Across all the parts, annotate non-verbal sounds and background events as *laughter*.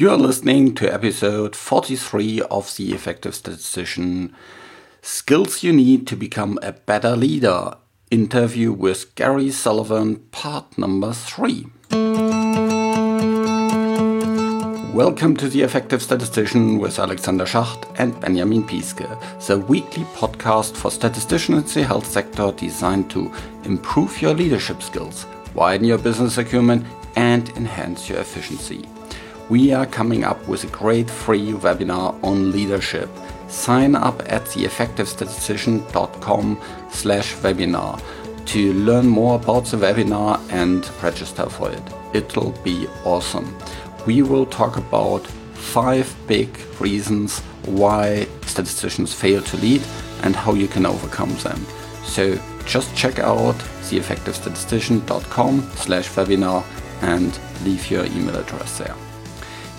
You are listening to episode 43 of The Effective Statistician Skills You Need to Become a Better Leader interview with Gary Sullivan, part number 3. Welcome to The Effective Statistician with Alexander Schacht and Benjamin Piske, the weekly podcast for statisticians in the health sector designed to improve your leadership skills, widen your business acumen, and enhance your efficiency. We are coming up with a great free webinar on leadership. Sign up at theeffectivestatistician.com slash webinar to learn more about the webinar and register for it. It'll be awesome we will talk about five big reasons why statisticians fail to lead and how you can overcome them. So just check out theeffectivestatistician.com slash webinar and leave your email address there.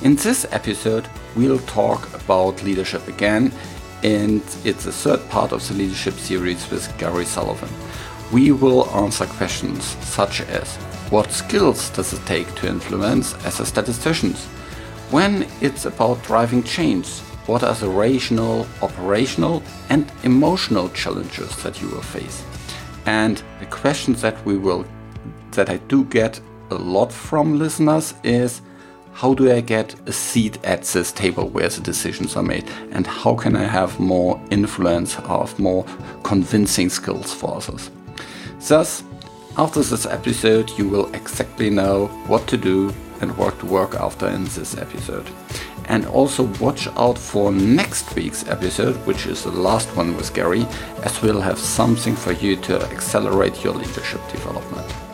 In this episode, we'll talk about leadership again, and it's the third part of the leadership series with Gary Sullivan. We will answer questions such as what skills does it take to influence as a statistician? When it's about driving change, what are the rational, operational, and emotional challenges that you will face? And the questions that we will that I do get a lot from listeners is how do I get a seat at this table where the decisions are made? And how can I have more influence, have more convincing skills for others? Thus, after this episode, you will exactly know what to do and what to work after in this episode. And also watch out for next week's episode, which is the last one with Gary, as we'll have something for you to accelerate your leadership development.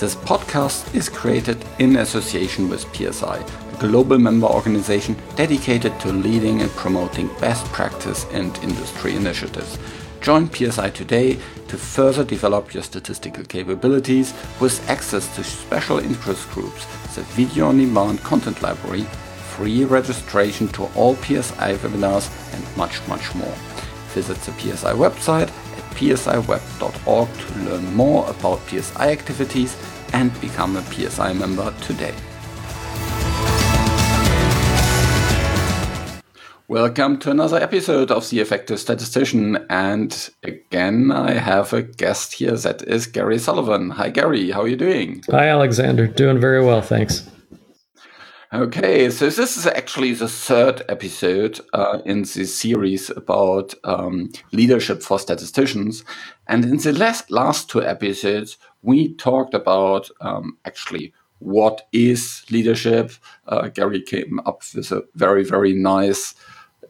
This podcast is created in association with PSI, a global member organization dedicated to leading and promoting best practice and industry initiatives. Join PSI today to further develop your statistical capabilities with access to special interest groups, the video on demand content library, free registration to all PSI webinars, and much, much more. Visit the PSI website at psiweb.org to learn more about PSI activities and become a PSI member today. Welcome to another episode of The Effective Statistician. And again, I have a guest here that is Gary Sullivan. Hi, Gary. How are you doing? Hi, Alexander. Doing very well. Thanks. Okay, so this is actually the third episode uh, in this series about um, leadership for statisticians. And in the last, last two episodes, we talked about um, actually what is leadership. Uh, Gary came up with a very, very nice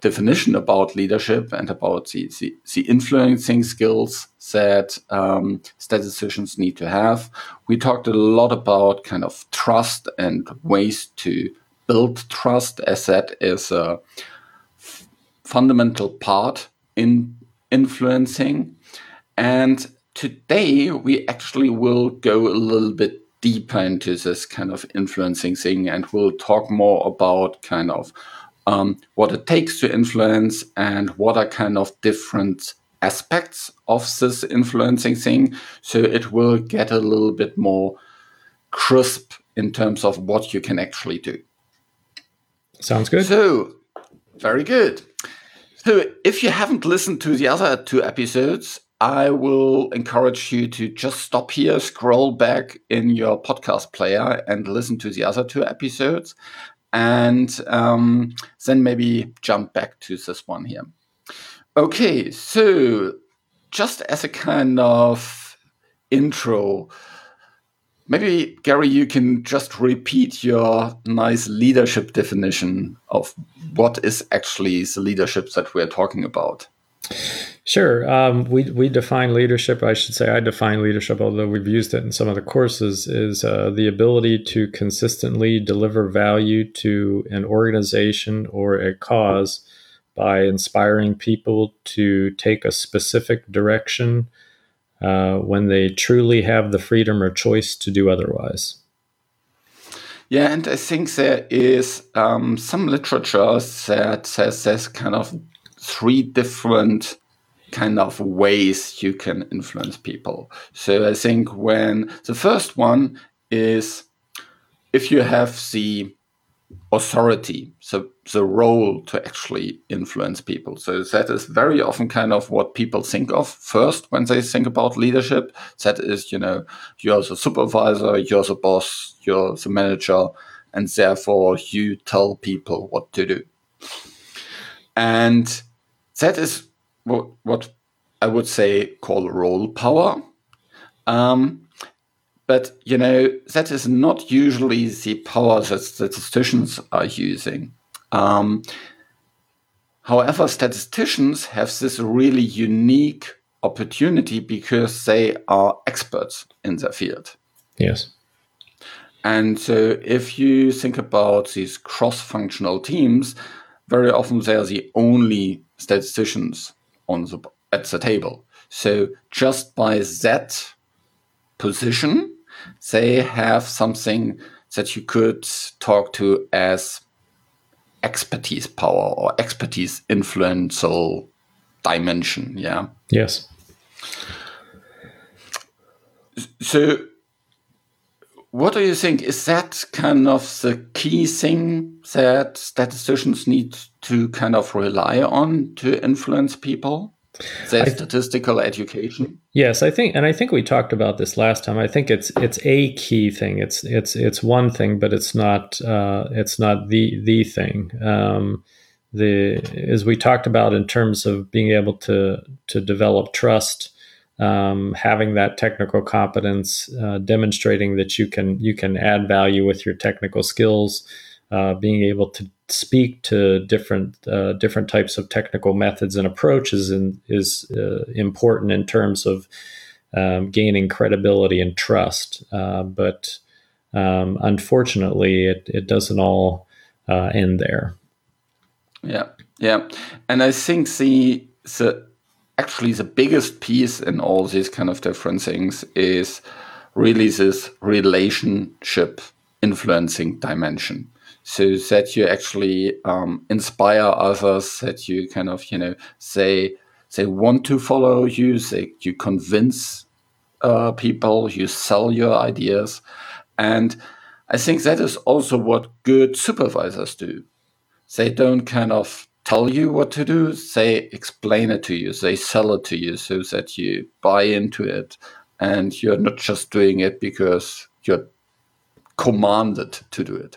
definition about leadership and about the, the, the influencing skills that um, statisticians need to have. We talked a lot about kind of trust and ways to build trust, as that is a f- fundamental part in influencing. And today we actually will go a little bit deeper into this kind of influencing thing and we'll talk more about kind of um, what it takes to influence and what are kind of different aspects of this influencing thing. So it will get a little bit more crisp in terms of what you can actually do. Sounds good. So, very good. So, if you haven't listened to the other two episodes, I will encourage you to just stop here, scroll back in your podcast player, and listen to the other two episodes and um, then maybe jump back to this one here. Okay, so just as a kind of intro, maybe Gary, you can just repeat your nice leadership definition of what is actually the leadership that we're talking about. Sure. Um, we, we define leadership, I should say, I define leadership, although we've used it in some of the courses, is uh, the ability to consistently deliver value to an organization or a cause by inspiring people to take a specific direction uh, when they truly have the freedom or choice to do otherwise. Yeah, and I think there is um, some literature that says there's kind of three different kind of ways you can influence people. So I think when the first one is if you have the authority, so the role to actually influence people. So that is very often kind of what people think of first when they think about leadership. That is, you know, you're the supervisor, you're the boss, you're the manager, and therefore you tell people what to do. And that is what, what I would say call role power. Um, but you know that is not usually the power that statisticians are using. Um, however, statisticians have this really unique opportunity because they are experts in their field. Yes. And so, if you think about these cross functional teams, very often they are the only statisticians on the, at the table. So, just by that position, they have something that you could talk to as expertise power or expertise influential dimension. Yeah. Yes. So, what do you think? Is that kind of the key thing that statisticians need to kind of rely on to influence people? Their statistical education. Yes, I think, and I think we talked about this last time. I think it's it's a key thing. It's it's it's one thing, but it's not uh, it's not the the thing. Um, the as we talked about in terms of being able to to develop trust, um, having that technical competence, uh, demonstrating that you can you can add value with your technical skills, uh, being able to speak to different uh, different types of technical methods and approaches and is uh, important in terms of um, gaining credibility and trust. Uh, but um, unfortunately, it, it doesn't all uh, end there. Yeah, yeah, and I think the the actually the biggest piece in all these kind of different things is really this relationship influencing dimension. So that you actually um, inspire others that you kind of you know say they want to follow you they, you convince uh, people you sell your ideas. And i think that is also what good supervisors do. They don't kind of tell you what to do they explain it to you they sell it to you so that you buy into it and you're not just doing it because you're commanded to do it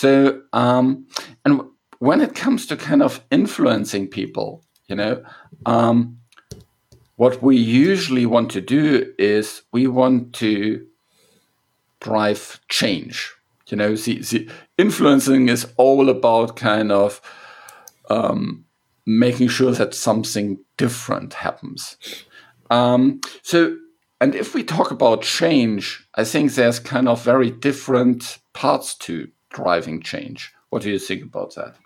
so, um, and when it comes to kind of influencing people, you know, um, what we usually want to do is we want to drive change. You know, the, the influencing is all about kind of um, making sure that something different happens. Um, so, and if we talk about change, I think there's kind of very different parts to driving change. What do you think about that?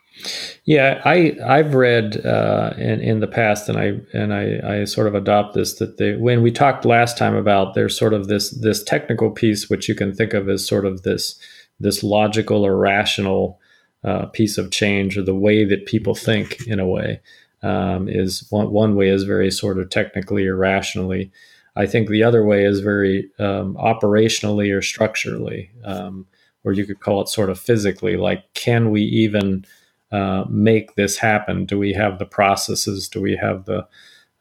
Yeah, I I've read uh, in in the past, and I and I, I sort of adopt this that they, when we talked last time about there's sort of this this technical piece which you can think of as sort of this this logical or rational uh, piece of change or the way that people think in a way um, is one one way is very sort of technically or rationally. I think the other way is very um, operationally or structurally. Um, or you could call it sort of physically like can we even uh, make this happen do we have the processes do we have the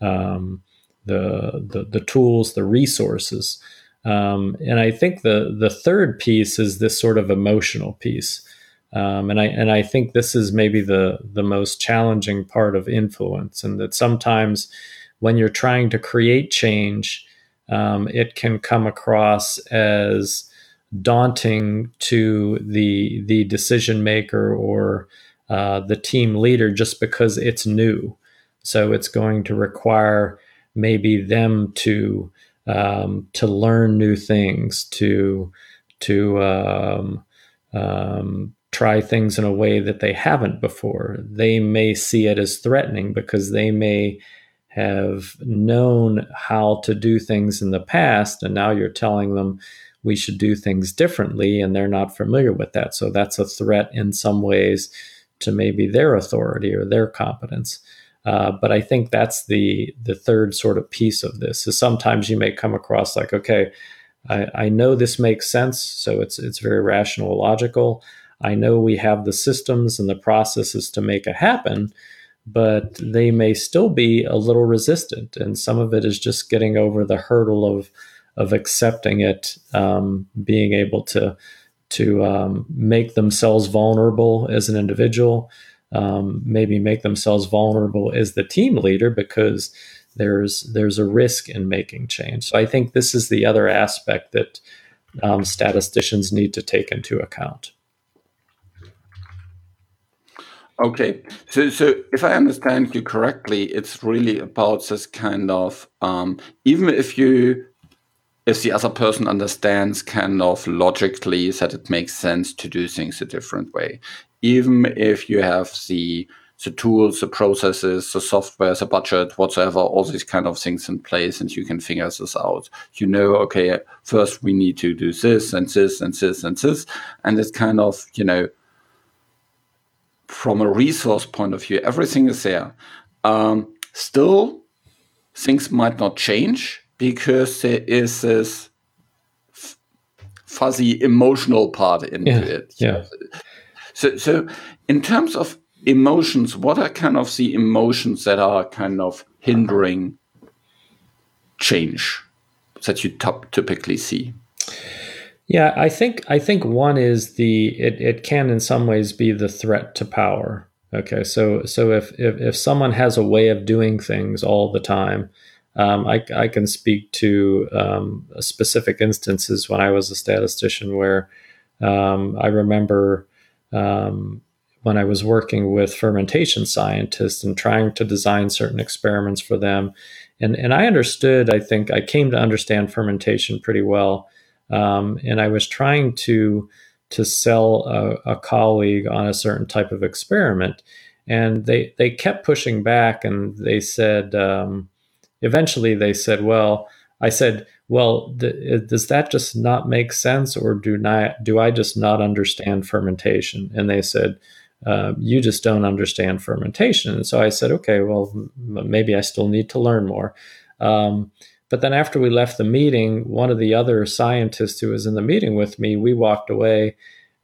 um, the, the, the tools the resources um, and I think the the third piece is this sort of emotional piece um, and I and I think this is maybe the the most challenging part of influence and that sometimes when you're trying to create change um, it can come across as daunting to the the decision maker or uh, the team leader just because it's new. So it's going to require maybe them to um, to learn new things, to to um, um, try things in a way that they haven't before. They may see it as threatening because they may have known how to do things in the past, and now you're telling them we should do things differently and they're not familiar with that. So that's a threat in some ways to maybe their authority or their competence. Uh, but i think that's the the third sort of piece of this is sometimes you may come across like okay I, I know this makes sense so it's it's very rational logical I know we have the systems and the processes to make it happen, but they may still be a little resistant. And some of it is just getting over the hurdle of of accepting it, um, being able to to um, make themselves vulnerable as an individual, um, maybe make themselves vulnerable as the team leader because there's there's a risk in making change. So I think this is the other aspect that um, statisticians need to take into account. Okay, so so if I understand you correctly, it's really about this kind of um, even if you if the other person understands kind of logically that it makes sense to do things a different way, even if you have the the tools, the processes, the software, the budget, whatsoever, all these kind of things in place, and you can figure this out. You know, okay, first we need to do this and this and this and this, and it's kind of you know, from a resource point of view, everything is there. Um, still, things might not change because there is this fuzzy emotional part into yeah, it. Yeah. So, so in terms of emotions, what are kind of the emotions that are kind of hindering change that you typically see? Yeah, I think I think one is the it, it can in some ways be the threat to power. Okay, so so if, if if someone has a way of doing things all the time, um, I, I can speak to um, specific instances when I was a statistician where um, I remember um, when I was working with fermentation scientists and trying to design certain experiments for them. And, and I understood, I think I came to understand fermentation pretty well. Um, and I was trying to, to sell a, a, colleague on a certain type of experiment. And they, they kept pushing back and they said, um, eventually they said, well, I said, well, th- does that just not make sense or do not, do I just not understand fermentation? And they said, uh, you just don't understand fermentation. And so I said, okay, well, m- maybe I still need to learn more. Um, but then after we left the meeting, one of the other scientists who was in the meeting with me, we walked away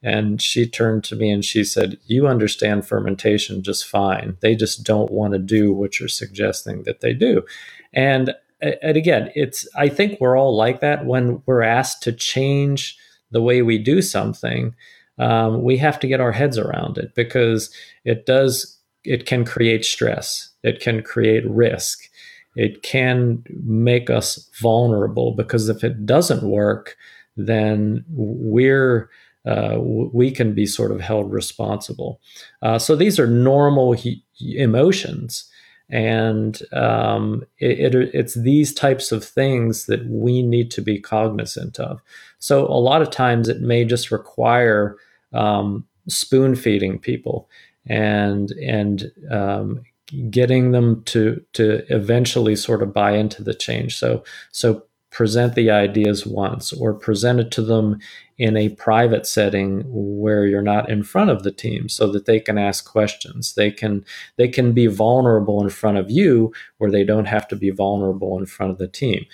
and she turned to me and she said, You understand fermentation just fine. They just don't want to do what you're suggesting that they do. And, and again, it's, I think we're all like that when we're asked to change the way we do something um, we have to get our heads around it because it does it can create stress it can create risk it can make us vulnerable because if it doesn't work then we're uh, we can be sort of held responsible. Uh, so these are normal he- emotions. And um, it, it, it's these types of things that we need to be cognizant of. So a lot of times it may just require um, spoon feeding people and and um, getting them to to eventually sort of buy into the change. So so present the ideas once or present it to them in a private setting where you're not in front of the team so that they can ask questions they can they can be vulnerable in front of you where they don't have to be vulnerable in front of the team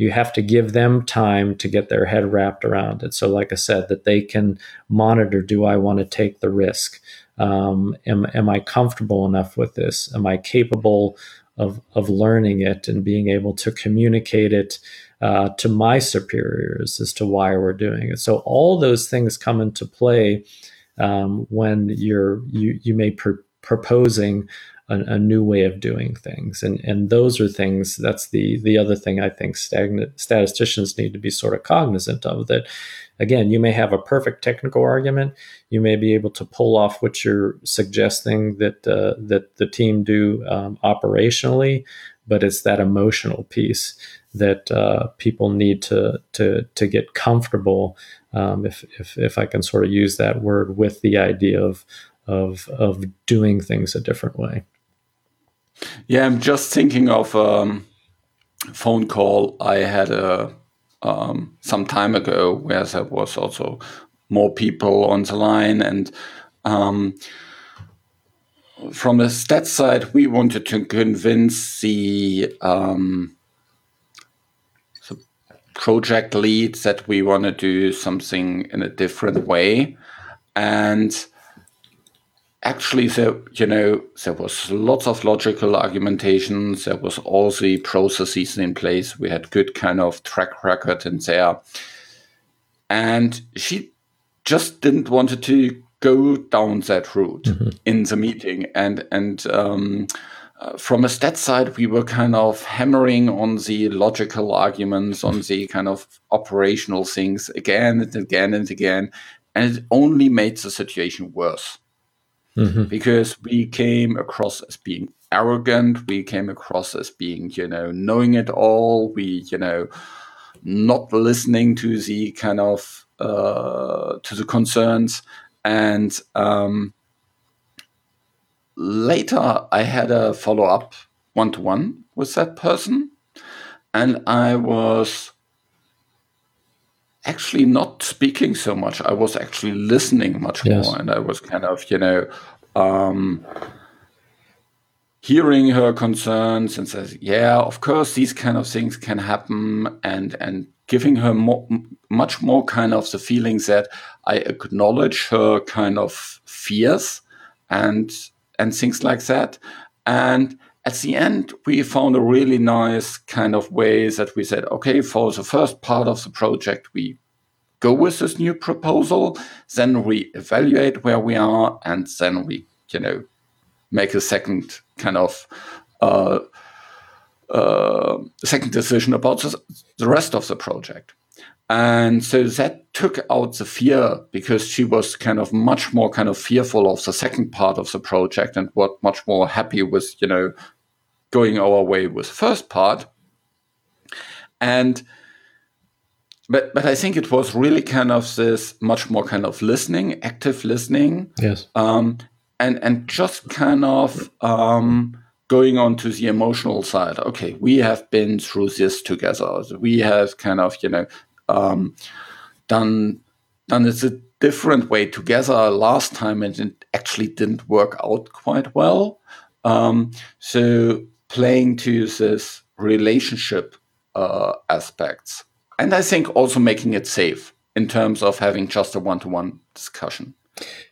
you have to give them time to get their head wrapped around it. So, like I said, that they can monitor do I want to take the risk? Um, am, am I comfortable enough with this? Am I capable of, of learning it and being able to communicate it uh, to my superiors as to why we're doing it? So, all those things come into play um, when you're you, you may be proposing a, a, new way of doing things. And and those are things. That's the the other thing I think stagnant statisticians need to be sort of cognizant of. That again, you may have a perfect technical argument. You may be able to pull off what you're suggesting that uh, that the team do um, operationally, but it's that emotional piece that uh, people need to to to get comfortable. Um, if, if if I can sort of use that word with the idea of of of doing things a different way. Yeah, I'm just thinking of a um, phone call I had a um, some time ago where there was also more people on the line, and um, from the stat side, we wanted to convince the, um, the project lead that we want to do something in a different way. and actually so you know there was lots of logical argumentations. There was all the processes in place. We had good kind of track record in there. And she just didn't want to go down that route mm-hmm. in the meeting. And and um, uh, from a stat side we were kind of hammering on the logical arguments on the kind of operational things again and again and again. And it only made the situation worse mm-hmm. because we came across as being arrogant. We came across as being, you know, knowing it all. We, you know, not listening to the kind of uh, to the concerns. And um, later, I had a follow up one to one with that person, and I was actually not speaking so much. I was actually listening much yes. more, and I was kind of, you know, um, hearing her concerns and says, "Yeah, of course, these kind of things can happen," and and giving her more, much more kind of the feelings that I acknowledge her kind of fears and and things like that, and at the end, we found a really nice kind of way that we said, okay, for the first part of the project, we go with this new proposal, then we evaluate where we are, and then we, you know, make a second kind of uh, uh, second decision about the, the rest of the project. And so that took out the fear because she was kind of much more kind of fearful of the second part of the project and was much more happy with, you know, going our way with the first part. And but but I think it was really kind of this much more kind of listening, active listening. Yes. Um, and and just kind of um, going on to the emotional side. Okay, we have been through this together. We have kind of you know um, done done it a different way together last time, and it actually didn't work out quite well. Um, so playing to this relationship uh, aspects, and I think also making it safe in terms of having just a one-to-one discussion.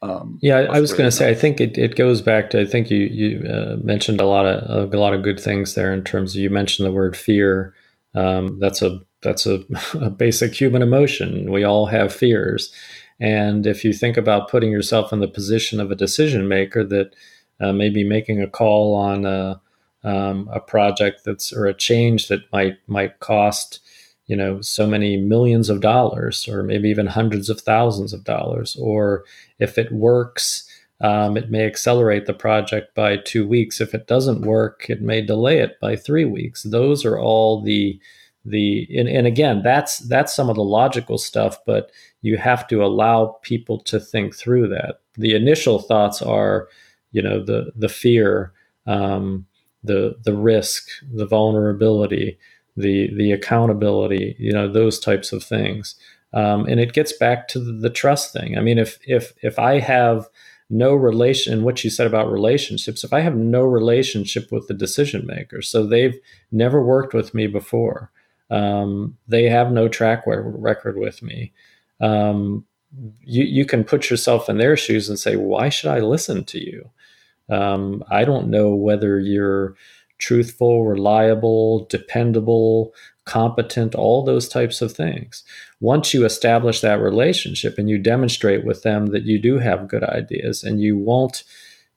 Um, yeah, I was going to say, I think it, it goes back to, I think you, you uh, mentioned a lot of, a lot of good things there in terms of, you mentioned the word fear. Um, that's a that's a, *laughs* a basic human emotion. We all have fears. And if you think about putting yourself in the position of a decision maker that uh, maybe making a call on a, um, a project that's or a change that might might cost you know so many millions of dollars or maybe even hundreds of thousands of dollars. Or if it works um, it may accelerate the project by two weeks. If it doesn't work it may delay it by three weeks. Those are all the the and, and again that's that's some of the logical stuff but you have to allow people to think through that. The initial thoughts are you know the the fear um, the the risk the vulnerability the the accountability you know those types of things um, and it gets back to the, trust thing i mean if if if i have no relation what you said about relationships if i have no relationship with the decision maker so they've never worked with me before um, they have no track record with me. Um, you, you can put yourself in their shoes and say, why should I listen to you? Um, I don't know whether you're truthful, reliable, dependable, competent, all those types of things. Once you establish that relationship and you demonstrate with them that you do have good ideas and you won't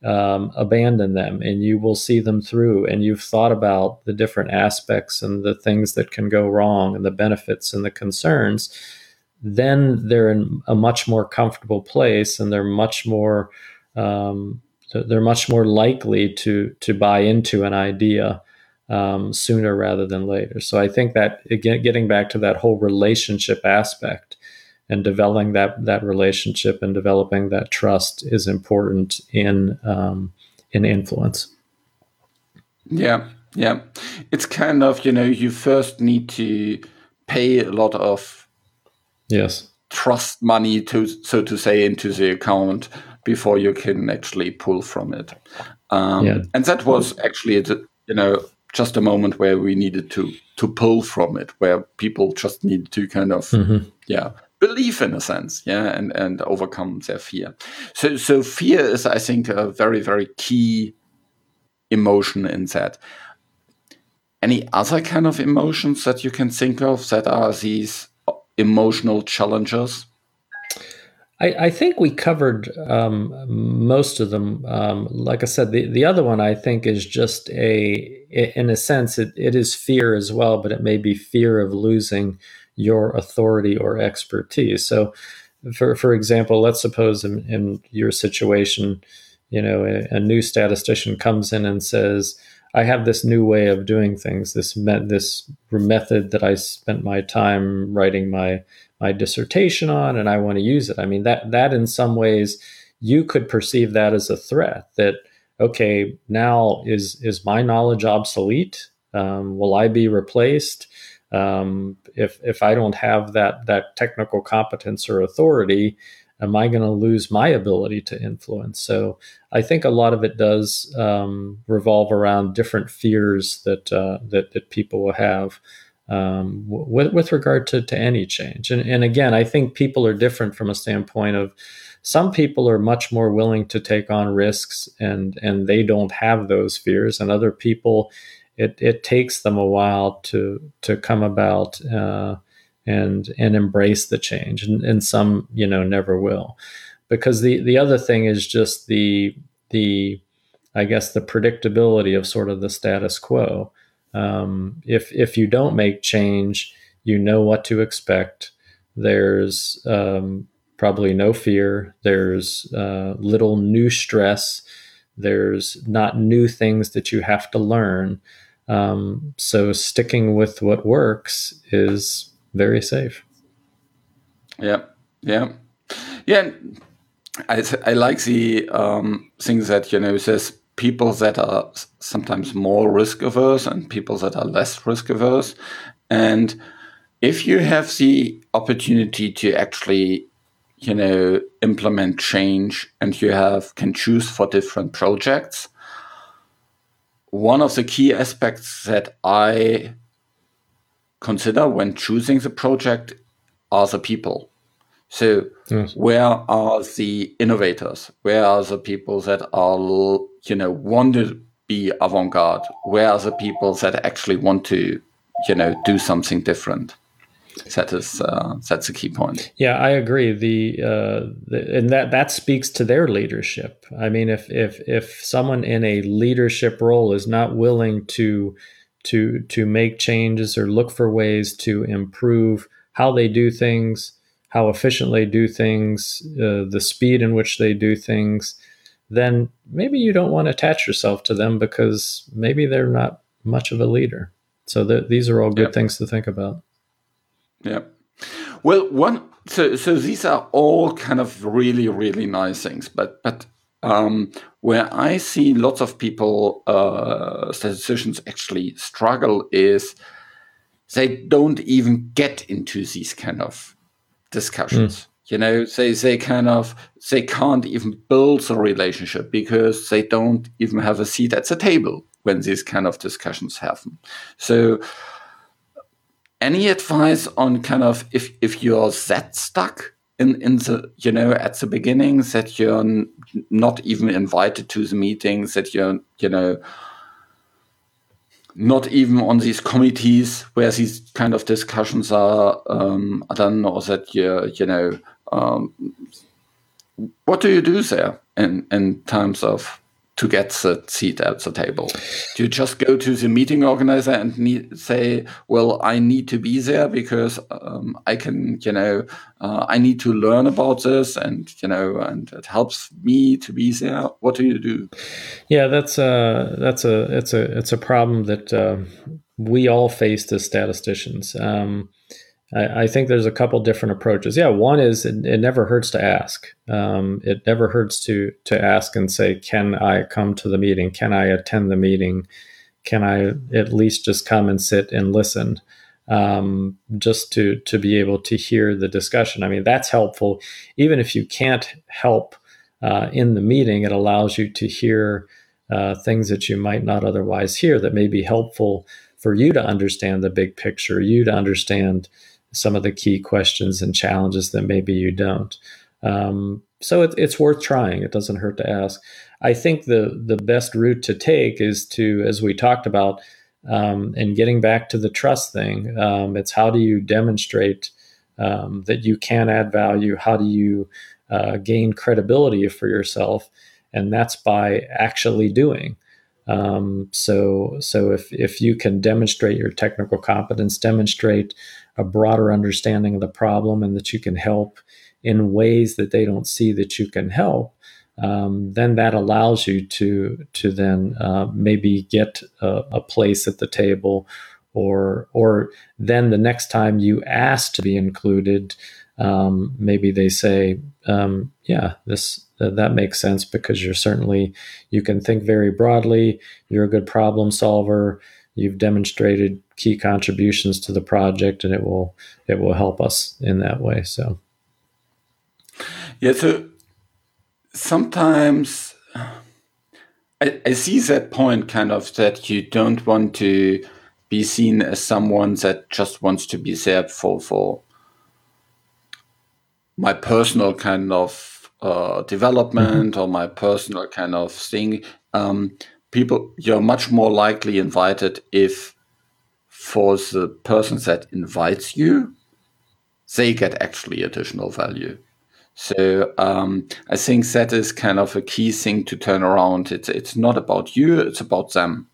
um, abandon them and you will see them through and you've thought about the different aspects and the things that can go wrong and the benefits and the concerns then they're in a much more comfortable place and they're much more um, they're much more likely to to buy into an idea um, sooner rather than later. So i think that again getting back to that whole relationship aspect and developing that that relationship and developing that trust is important in um, in influence. Yeah, yeah, it's kind of you know you first need to pay a lot of yes. trust money to so to say into the account before you can actually pull from it. Um, yeah. And that was actually you know just a moment where we needed to to pull from it, where people just needed to kind of mm-hmm. yeah believe in a sense, yeah, and and overcome their fear. So so fear is, I think, a very very key emotion in that. Any other kind of emotions that you can think of that are these emotional challenges? I, I think we covered um, most of them. Um, like I said, the, the other one I think is just a, in a sense, it, it is fear as well, but it may be fear of losing your authority or expertise. So, for, for example, let's suppose in, in your situation, you know, a, a, new statistician comes in and says, I have this new way of doing things, this, me- this method that I spent my time writing my my dissertation on and I want to use it. I mean that that in some ways you could perceive that as a threat that okay now is is my knowledge obsolete? Um, will I be replaced? Um, if if I don't have that that technical competence or authority, am I going to lose my ability to influence? So I think a lot of it does um, revolve around different fears that uh, that that people will have um, with, with regard to, to any change. And, and again, I think people are different from a standpoint of some people are much more willing to take on risks and, and they don't have those fears. And other people, it, it takes them a while to, to come about uh, and, and embrace the change. And, and some, you know, never will. Because the, the other thing is just the, the, I guess, the predictability of sort of the status quo. Um, if if you don't make change, you know what to expect. There's um, probably no fear. There's uh, little new stress. There's not new things that you have to learn. Um, so sticking with what works is very safe. Yeah, yeah, yeah. I, I like the um, things that you know says people that are sometimes more risk averse and people that are less risk averse. And if you have the opportunity to actually, you know, implement change and you have can choose for different projects, one of the key aspects that I consider when choosing the project are the people. So, yes. where are the innovators? Where are the people that are, you know, want to be avant-garde? Where are the people that actually want to, you know, do something different? That is uh, that's a key point. Yeah, I agree. The, uh, the and that that speaks to their leadership. I mean, if if if someone in a leadership role is not willing to to to make changes or look for ways to improve how they do things how efficiently do things, uh, the speed in which they do things, then maybe you don't want to attach yourself to them because maybe they're not much of a leader. So th- these are all good yep. things to think about. Yeah. Well, one so so these are all kind of really really nice things, but but um, where I see lots of people, uh, statisticians actually struggle is they don't even get into these kind of discussions. Mm. You know, they they kind of they can't even build a relationship because they don't even have a seat at the table when these kind of discussions happen. So any advice on kind of if if you're that stuck in in the you know at the beginning that you're not even invited to the meetings that you're you know not even on these committees where these kind of discussions are, um, don't know that you you know um, what do you do there in in terms of to get the seat at the table? Do you just go to the meeting organizer and need, say, "Well, I need to be there because um, I can, you know, uh, I need to learn about this, and you know, and it helps me to be there." What do you do? Yeah, that's a that's a it's a it's a problem that uh, we all face as statisticians. Um, I, I, think there's a couple different approaches. Yeah, one is it, it never hurts to ask. Um, it never hurts to to ask and say, "Can I come to the meeting? Can I attend the meeting? Can I at least just come and sit and listen?" Um, just to to be able to hear the discussion. I mean, that's helpful. Even if you can't help uh, in the meeting, it allows you to hear uh, things that you might not otherwise hear that may be helpful for you to understand the big picture, you to understand some of the key questions and challenges that maybe you don't. Um, so it, it's worth trying. It doesn't hurt to ask. I think the the best route to take is to, as we talked about, um, and getting back to the trust thing. Um, it's how do you demonstrate um, that you can add value? How do you uh, gain credibility for yourself? And that's by actually doing. Um, so, so if if you can demonstrate your technical competence, demonstrate a broader understanding of the problem, and that you can help in ways that they don't see that you can help, um, then that allows you to to then uh, maybe get a, a, place at the table, or or then the next time you ask to be included, um, maybe they say, um, yeah, this that makes sense because you're certainly you can think very broadly. You're a good problem solver. You've demonstrated key contributions to the project, and it will it will help us in that way. So, yeah. So sometimes I, I see that point, kind of that you don't want to be seen as someone that just wants to be there for for my personal kind of uh, development mm-hmm. or my personal kind of thing, um, people you're much more likely invited if for the person that invites you, they get actually additional value. So um, I think that is kind of a key thing to turn around. It's it's not about you; it's about them,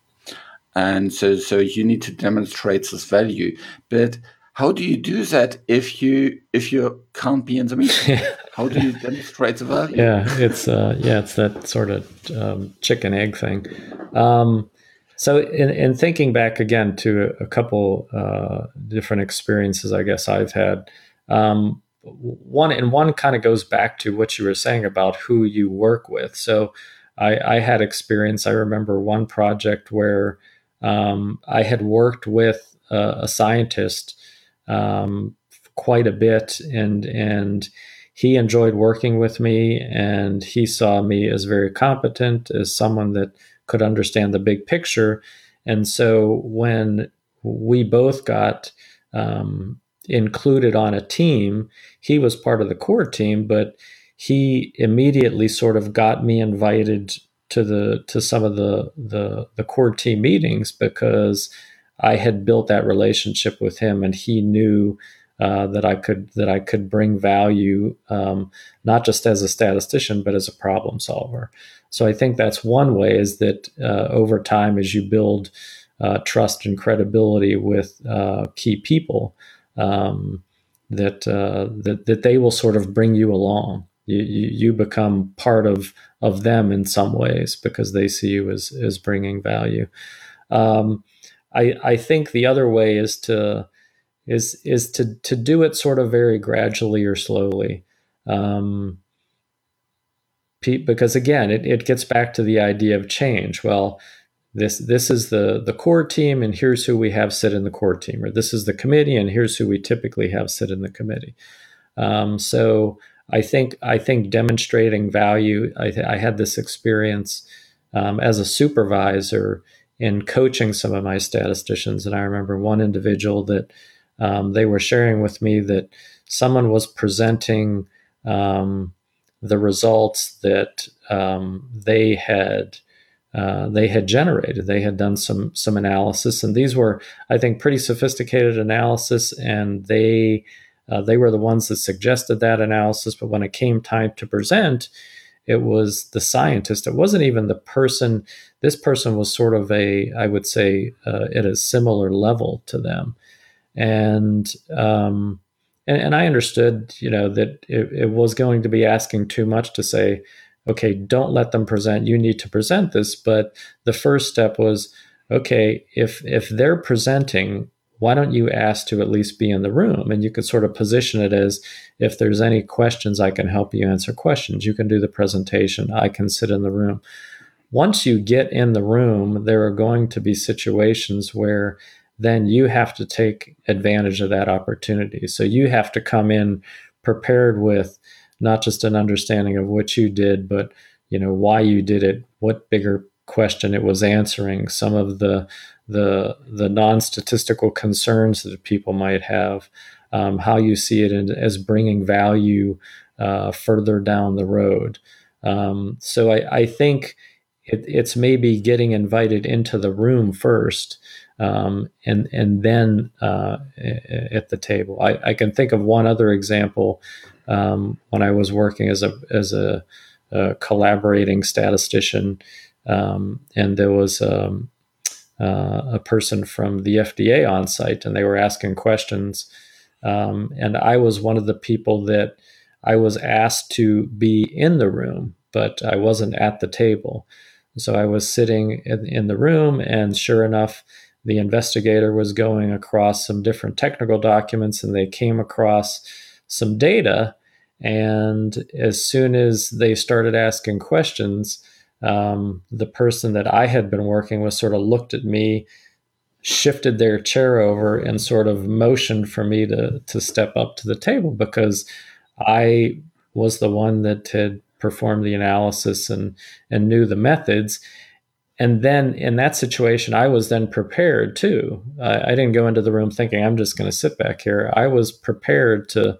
and so so you need to demonstrate this value. But how do you do that if you if you can't be in the meeting? *laughs* how do you demonstrate the value? Yeah, it's uh, yeah, it's that sort of um, chicken egg thing. Um, so, in, in, thinking back again to a couple uh, different experiences, I guess I've had. Um, one and one kind of goes back to what you were saying about who you work with. So, I, I had experience. I remember one project where um, I had worked with a, a scientist um, quite a bit, and and he enjoyed working with me, and he saw me as very competent, as someone that could understand the big picture, and so when we both got um, included on a team, he was part of the core team, but he immediately sort of got me invited to the to some of the the, the core team meetings because I had built that relationship with him, and he knew uh, that I could that I could bring value, um, not just as a statistician, but as a problem solver. So I think that's one way is that uh, over time, as you build uh, trust and credibility with uh, key people, um, that, uh, that that they will sort of bring you along. You, you, become part of of them in some ways because they see you as as bringing value. Um, I, I think the other way is to is is to to do it sort of very gradually or slowly. Um, because again, it, it gets back to the idea of change. Well, this this is the the core team, and here's who we have sit in the core team, or this is the committee, and here's who we typically have sit in the committee. Um, so I think I think demonstrating value. I, th- I had this experience um, as a supervisor in coaching some of my statisticians. And I remember one individual that um, they were sharing with me that someone was presenting um, the results that um, they had. Uh, they had generated. They had done some some analysis, and these were, I think, pretty sophisticated analysis. And they uh, they were the ones that suggested that analysis. But when it came time to present, it was the scientist. It wasn't even the person. This person was sort of a, I would say, uh, at a similar level to them, and um, and, and I understood, you know, that it, it was going to be asking too much to say, okay, don't let them present. You need to present this. But the first step was, okay, if if they're presenting why don't you ask to at least be in the room? And you could sort of position it as if there's any questions, I can help you answer questions. You can do the presentation, I can sit in the room. Once you get in the room, there are going to be situations where then you have to take advantage of that opportunity. So you have to come in prepared with not just an understanding of what you did, but you know why you did it, what bigger question it was answering, some of the the the non-statistical concerns that people might have. um, how you see it as bringing value uh, further down the road. Um, so I, I think it, it's maybe getting invited into the room first. Um, and and then uh, at the table. I, I, can think of one other example um, when I was working as a as a, a collaborating statistician, um, and there was um, uh, a person from the FDA on site, and they were asking questions, um, and I was one of the people that I was asked to be in the room, but I wasn't at the table. So I was sitting in, in the room, and sure enough, the investigator was going across some different technical documents, and they came across some data. And as soon as they started asking questions, um, the person that I had been working with sort of looked at me, shifted their chair over, and sort of motioned for me to to step up to the table because I was the one that had performed the analysis and and knew the methods. And then in that situation, I was then prepared too. I, I didn't go into the room thinking I'm just going to sit back here. I was prepared to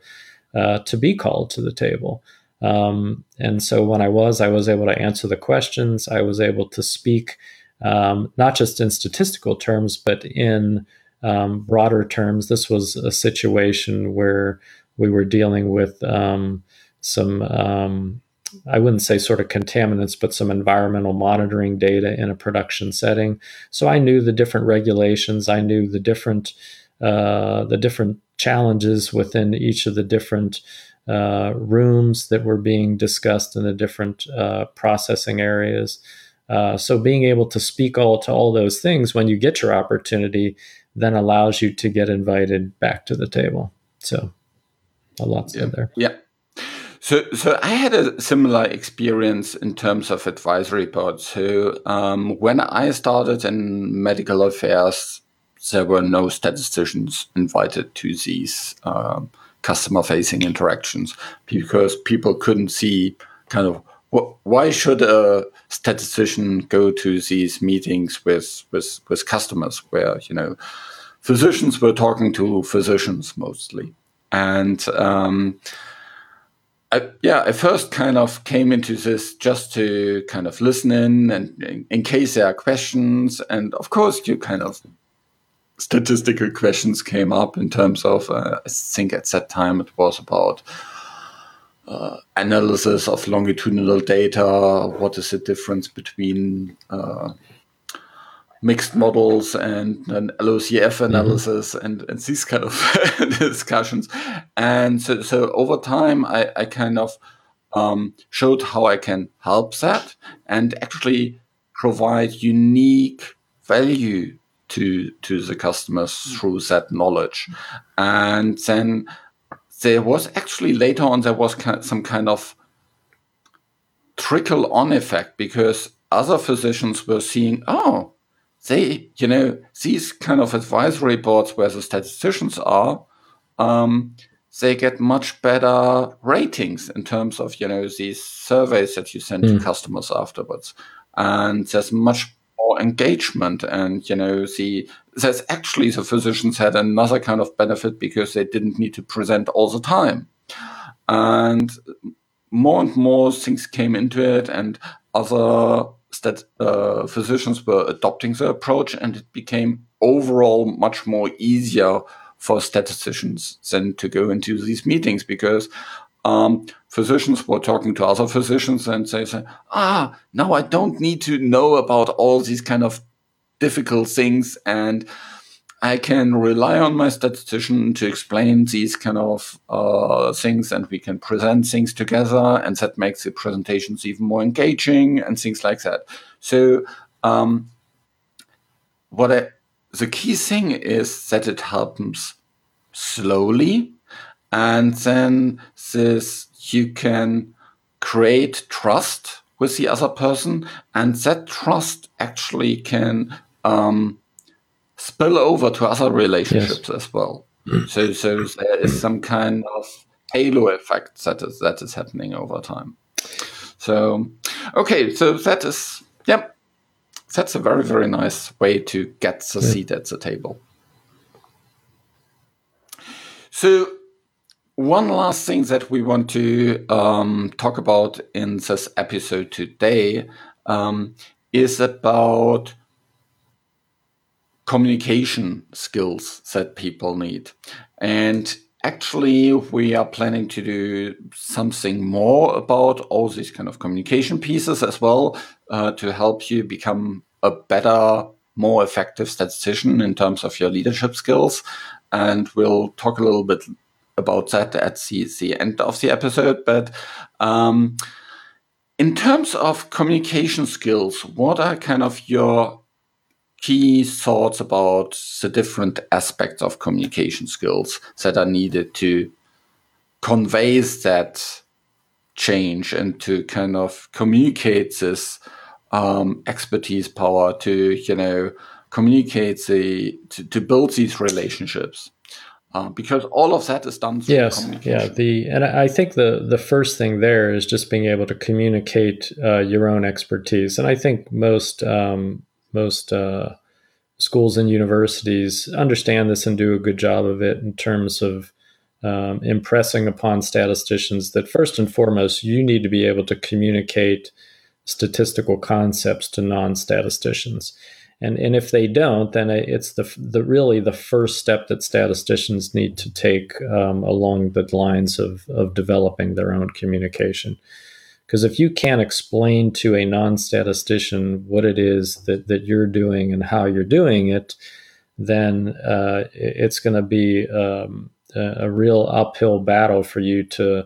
uh, to be called to the table. Um, and so when I was, I was able to answer the questions. I was able to speak um, not just in statistical terms, but in um, broader terms. This was a situation where we were dealing with um, some, um, I wouldn't say sort of contaminants, but some environmental monitoring data in a production setting. So I knew the different regulations. I knew the different uh, the different challenges within each of the different uh, rooms that were being discussed in the different uh, processing areas. Uh, so being able to speak all to all those things when you get your opportunity then allows you to get invited back to the table. So a lot yeah. there. Yeah. So, so I had a similar experience in terms of advisory boards. So, um, when I started in medical affairs, there were no statisticians invited to these um, customer-facing interactions because people couldn't see kind of why should a statistician go to these meetings with with with customers where you know physicians were talking to physicians mostly and um, I, yeah, I first kind of came into this just to kind of listen in and in, in, case there are questions. And of course, you kind of statistical questions came up in terms of, uh, I think at that time it was about uh, analysis of longitudinal data. What is the difference between uh, mixed models and an LOCF mm-hmm. analysis mm-hmm. and, and these kind of *laughs* discussions. And so, so over time, I, I kind of um, showed how I can help that and actually provide unique value to to the customers mm-hmm. through that knowledge. And then there was actually later on there was some kind of trickle on effect because other physicians were seeing, oh, they, you know, these kind of advisory boards where the statisticians are, um, they get much better ratings in terms of, you know, these surveys that you send mm. to hmm. customers afterwards. And there's much more engagement and, you know, the, there's actually the physicians had another kind of benefit because they didn't need to present all the time. And more and more things came into it and other that uh, physicians were adopting the approach, and it became overall much more easier for statisticians than to go into these meetings because um, physicians were talking to other physicians and they say, ah, now I don't need to know about all these kind of difficult things and I can rely on my statistician to explain these kind of uh, things, and we can present things together, and that makes the presentations even more engaging and things like that. So, um, what I, the key thing is that it happens slowly, and then this you can create trust with the other person, and that trust actually can um, spill over to other relationships yes. as well. So, so there is some kind of halo effect that is that is happening over time. So, okay, so that is yeah, that's a very very nice way to get the seat at the table. So, one last thing that we want to um, talk about in this episode today um, is about communication skills that people need. And actually, we are planning to do something more about all these kind of communication pieces as well uh, to help you become a better, more effective statistician in terms of your leadership skills. And we'll talk a little bit about that at the, the end of the episode. But um, in terms of communication skills, what are kind of your key thoughts about the different aspects of communication skills that are needed to convey that change and to kind of communicate this um, expertise power to you know communicate the to, to build these relationships. Uh, because all of that is done through yes yeah the and i think the the first thing there is just being able to communicate uh, your own expertise. And i think most um, most uh, schools and universities understand this and do a good job of it in terms of um, impressing upon statisticians that first and foremost, you need to be able to communicate statistical concepts to non-statisticians. And, and if they don't, then it's the, the really the first step that statisticians need to take um, along the lines of, of developing their own communication. Because if you can't explain to a non statistician what it is that, that you're doing and how you're doing it, then uh, it's going to be um, a, real uphill battle for you to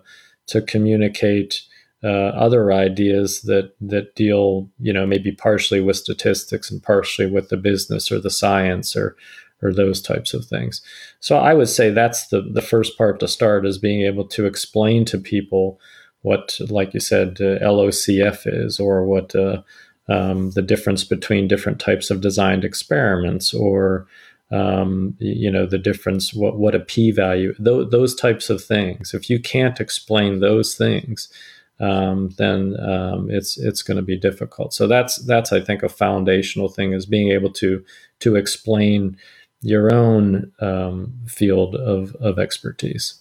to communicate uh, other ideas that that deal, you know, maybe partially with statistics and partially with the business or the science or or those types of things. So I would say that's the the first part to start is being able to explain to people what, like you said, uh, LOCF is, or what uh, um, the difference between different types of designed experiments, or um, you know the difference, what what a p-value, th- those types of things. If you can't explain those things, um, then um, it's it's going to be difficult. So that's that's I think a foundational thing is being able to to explain your own um, field of, of expertise.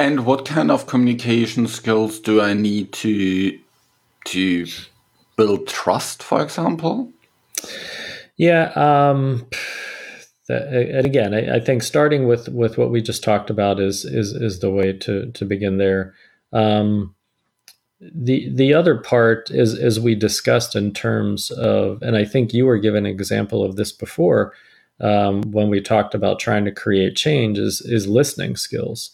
And what kind of communication skills do I need to to build trust, for example? Yeah, um, and again, I, I, think starting with with what we just talked about is is is the way to to begin there. Um, the the other part is as we discussed in terms of, and I think you were given an example of this before um, when we talked about trying to create change is is listening skills.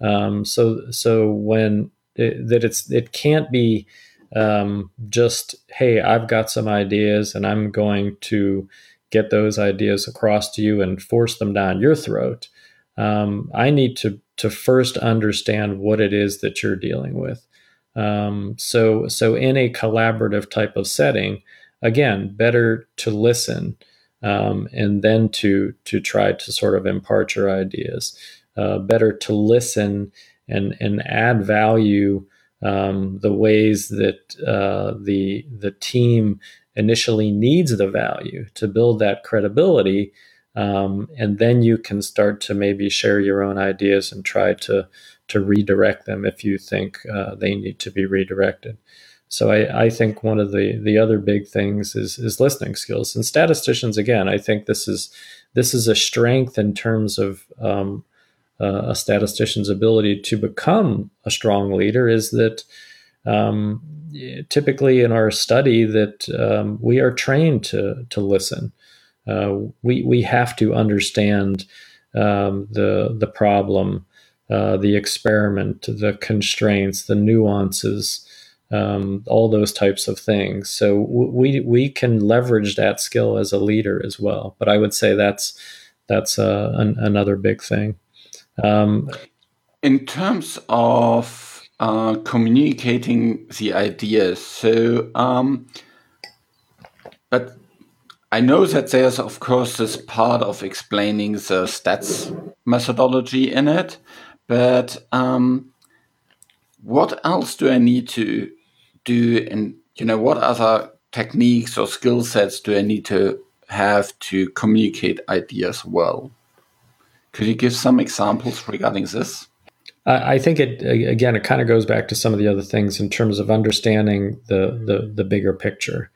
Um, so so when it, that it's it can't be um, just hey I've got some ideas and I'm going to get those ideas across to you and force them down your throat. Um, I need to to first understand what it is that you're dealing with. Um, so so in a collaborative type of setting, again, better to listen um, and then to to try to sort of impart your ideas uh, better to listen and and add value um, the ways that uh, the the team initially needs the value to build that credibility um, and then you can start to maybe share your own ideas and try to to redirect them if you think uh, they need to be redirected. So I, I, think one of the the other big things is is listening skills. And statisticians again I think this is this is a strength in terms of um, uh, a statistician's ability to become a strong leader is that um, typically in our study that um, we are trained to to listen. Uh, we we have to understand um, the the problem, uh, the experiment, the constraints, the nuances, um, all those types of things. So we we can leverage that skill as a leader as well. But I would say that's that's uh, an, another big thing. Um, in terms of uh, communicating the ideas, so um, but I know that there's of course this part of explaining the stats methodology in it, but um, what else do I need to do? And you know, what other techniques or skill sets do I need to have to communicate ideas well? Could you give some examples regarding this? I think it again. It kind of goes back to some of the other things in terms of understanding the the, the bigger picture.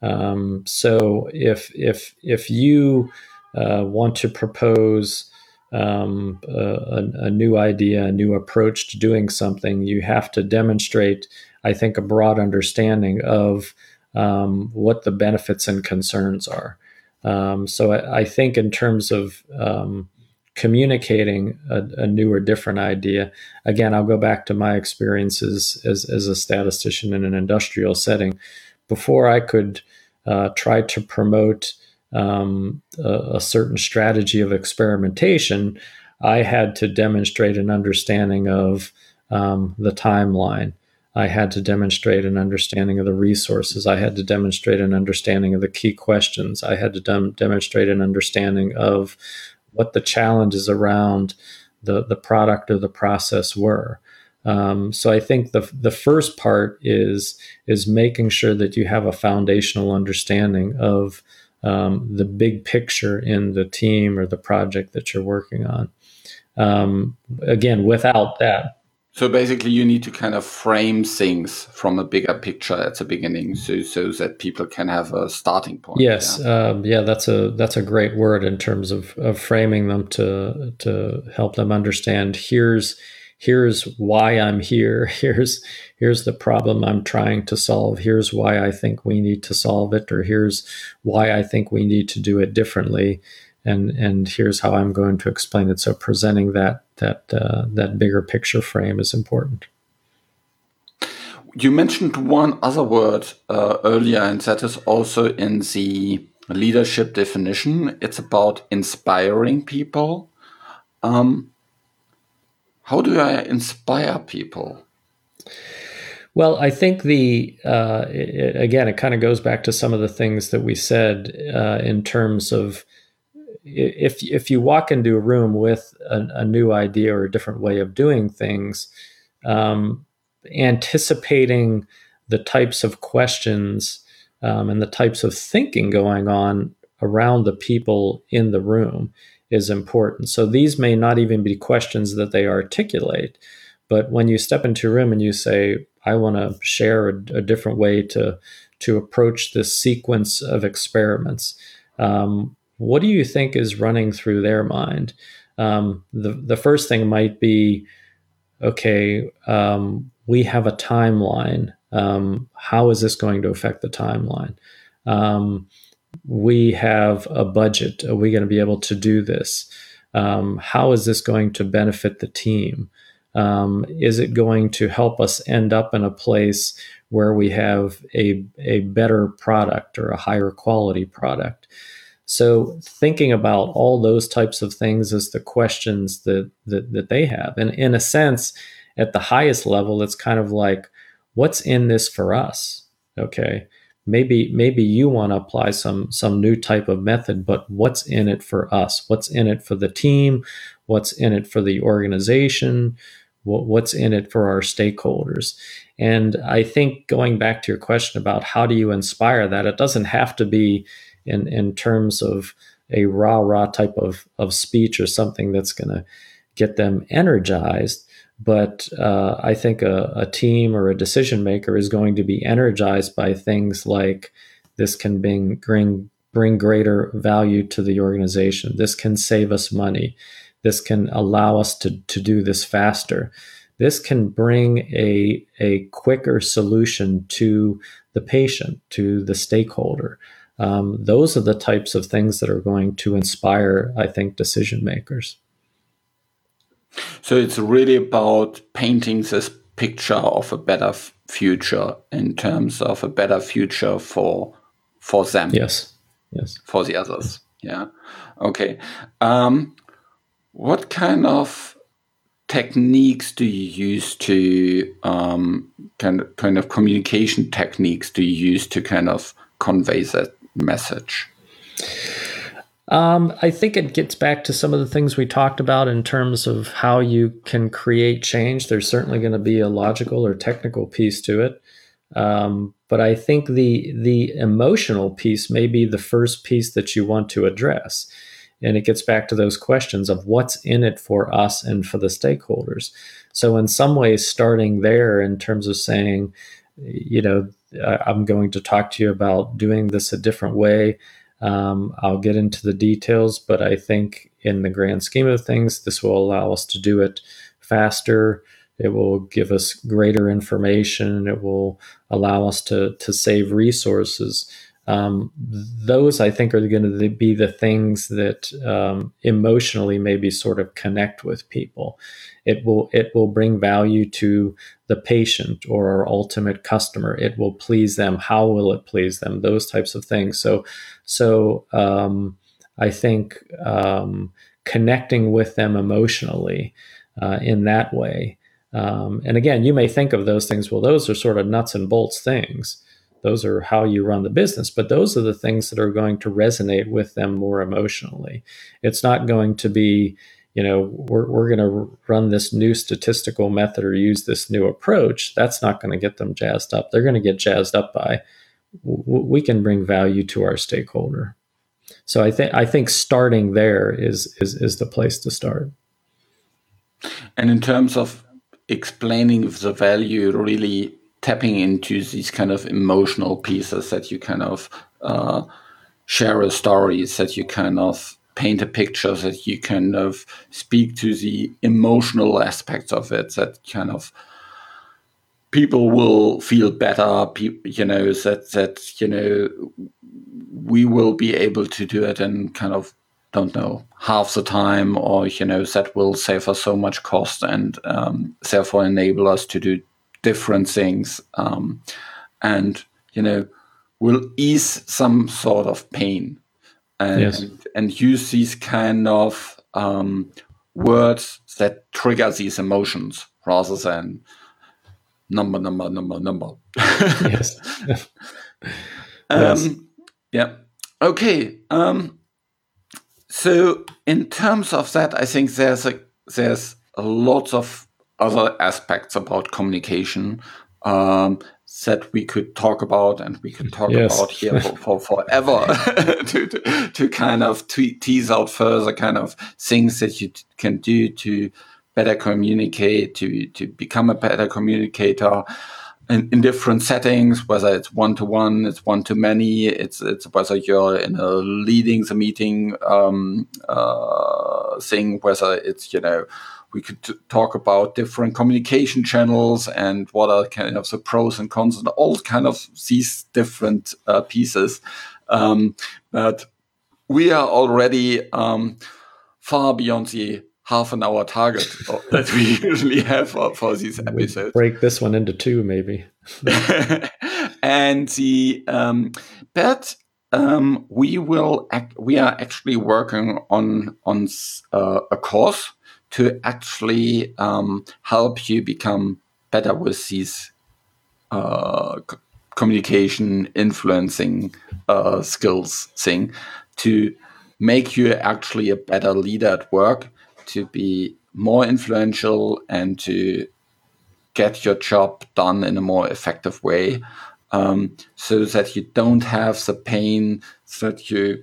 Um, so if if if you uh, want to propose um, a, a, new idea, a new approach to doing something, you have to demonstrate, I think, a broad understanding of um, what the benefits and concerns are. Um, so I, I, think in terms of um, communicating a, a, new or different idea. Again, I'll go back to my experiences as, as a statistician in an industrial setting. Before I could uh, try to promote um, a, a, certain strategy of experimentation, I had to demonstrate an understanding of um, the timeline. I had to demonstrate an understanding of the resources. I had to demonstrate an understanding of the key questions. I had to dem- demonstrate an understanding of what the challenges around the, the product or the process were. Um, so I think the the first part is is making sure that you have a foundational understanding of um, the big picture in the team or the project that you're working on. Um, again, without that, so basically, you need to kind of frame things from a bigger picture at the beginning, so so that people can have a starting point. Yes, yeah, um, yeah that's a that's a great word in terms of, of framing them to to help them understand. Here's here's why I'm here. *laughs* Here's here's the problem I'm trying to solve. Here's why I think we need to solve it, or here's why I think we need to do it differently and and here's how I'm going to explain it. So presenting that that uh, that bigger picture frame is important. You mentioned one other word uh, earlier, and that is also in the leadership definition. It's about inspiring people. Um, how do I inspire people? Well, I think the uh, it, again, it kind of goes back to some of the things that we said uh, in terms of if if you walk into a room with a, a new idea or a different way of doing things, um, anticipating the types of questions um, and the types of thinking going on around the people in the room is important. So these may not even be questions that they articulate, but when you step into a room and you say, "I want to share a, a, different way to to approach this sequence of experiments," um, what do you think is running through their mind? Um, the the first thing might be, okay, um, we have a timeline. Um, how is this going to affect the timeline? Um, we have a budget. Are we going to be able to do this? Um, how is this going to benefit the team? Um, is it going to help us end up in a place where we have a, a better product or a higher quality product? So thinking about all those types of things as the questions that, that that they have. And in a sense, at the highest level, it's kind of like, what's in this for us? Okay. Maybe maybe you want to apply some some new type of method, but what's in it for us? What's in it for the team? What's in it for the organization? What, what's in it for our stakeholders? And I think going back to your question about how do you inspire that, it doesn't have to be in in terms of a rah rah type of of speech or something that's going to get them energized. But uh, I think a, a team or a decision maker is going to be energized by things like this can bring, bring bring greater value to the organization. This can save us money. This can allow us to, to do this faster. This can bring a, a quicker solution to the patient, to the stakeholder um, those are the types of things that are going to inspire, I think, decision makers. So it's really about painting this picture of a better future in terms of a better future for for them. Yes. Yes. For the others. Yeah. Okay. Um, what kind of techniques do you use to um, kind of kind of communication techniques do you use to kind of convey that message? Um, I think it gets back to some of the things we talked about in terms of how you can create change. There's certainly going to be a logical or technical piece to it. Um, but I think the the emotional piece may be the first piece that you want to address. and it gets back to those questions of what's in it for us and for the stakeholders. So, in some ways, starting there in terms of saying, you know, I'm going to talk to you about doing this a different way. Um, I'll get into the details, but I think in the grand scheme of things, this will allow us to do it faster. It will give us greater information. It will allow us to to save resources um, those I think are going to be the things that um, emotionally maybe sort of connect with people. It will it will bring value to the patient or our ultimate customer. It will please them. How will it please them? Those types of things. So so um, I think um, connecting with them emotionally uh, in that way. Um, and again, you may think of those things. Well, those are sort of nuts and bolts things those are how you run the business but those are the things that are going to resonate with them more emotionally. It's not going to be you know we're, we're going to run this new statistical method or use this new approach. That's not going to get them jazzed up. They're going to get jazzed up by we can bring value to our stakeholder. So i think i think starting there is is is the place to start. And in terms of explaining the value really tapping into these kind of emotional pieces that you kind of uh, share a story, that you kind of paint a picture, that you kind of speak to the emotional aspects of it, that kind of people will feel better, you know, that, that, you know, we will be able to do it in kind of don't know half the time or you know that will save us so much cost and um, therefore enable us to do different things um, and you know will ease some sort of pain and yes. and use these kind of um, words that trigger these emotions rather than number number number number *laughs* yes. um, yes. yeah okay um, so in terms of that i think there's a there's a lot of other aspects about communication um, that we could talk about and we could talk yes. about here for, for forever *laughs* to, to, to, kind of te- tease out further kind of things that you t- can do to better communicate, to, to become a better communicator. In, in, different settings, whether it's one to one, it's one to many, it's it's whether you're in a leading the meeting um, uh, thing, whether it's you know we could talk about different communication channels and what are kind of the pros and cons and all kind of these different uh, pieces. Um, but we are already um, far beyond the half an hour target *laughs* that we usually have for, for these episodes. We break this one into two, maybe. *laughs* and the um, but um, we will act, we are actually working on on uh, a course to actually um, help you become better with these uh, communication influencing uh, skills thing to make you actually a better leader at work to be more influential and to get your job done in a more effective way um, so that you don't have the pain that you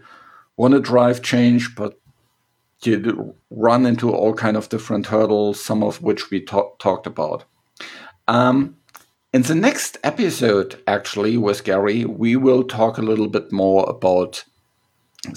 want to drive change but you run into all kind of different hurdles, some of which we talked about. Um, in the next episode, actually, with Gary, we will talk a little bit more about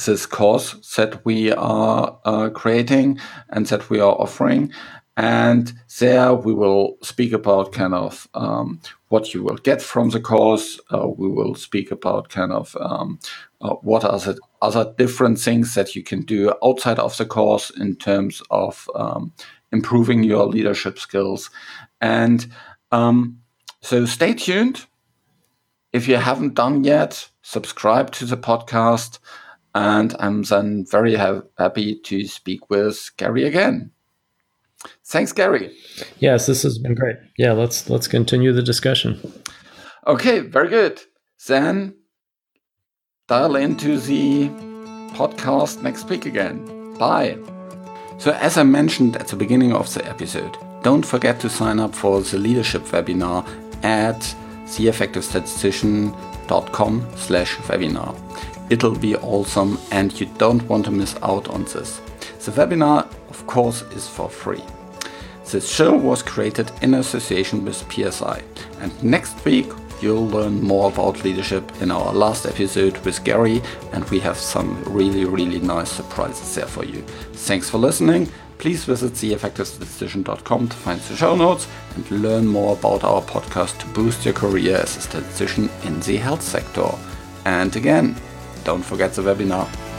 this course that we are uh, creating and that we are offering. And there we will speak about kind of um, what you will get from the course. Uh, we will speak about kind of um, uh, what are the other different things that you can do outside of the course in terms of um, improving your leadership skills. And um, so stay tuned. If you haven't done yet, subscribe to the podcast. And I'm then very ha- happy to speak with Gary again. Thanks, Gary. Yes, this has been great. Yeah, let's let's continue the discussion. Okay, very good. Then dial into the podcast next week again. Bye. So, as I mentioned at the beginning of the episode, don't forget to sign up for the leadership webinar at theeffectivestatistician.com slash webinar. It'll be awesome and you don't want to miss out on this. The webinar, of course, is for free. This show was created in association with PSI, and next week you'll learn more about leadership in our last episode with Gary, and we have some really, really nice surprises there for you. Thanks for listening. Please visit theeffectivestatistician.com to find the show notes and learn more about our podcast to boost your career as a statistician in the health sector. And again, don't forget the webinar.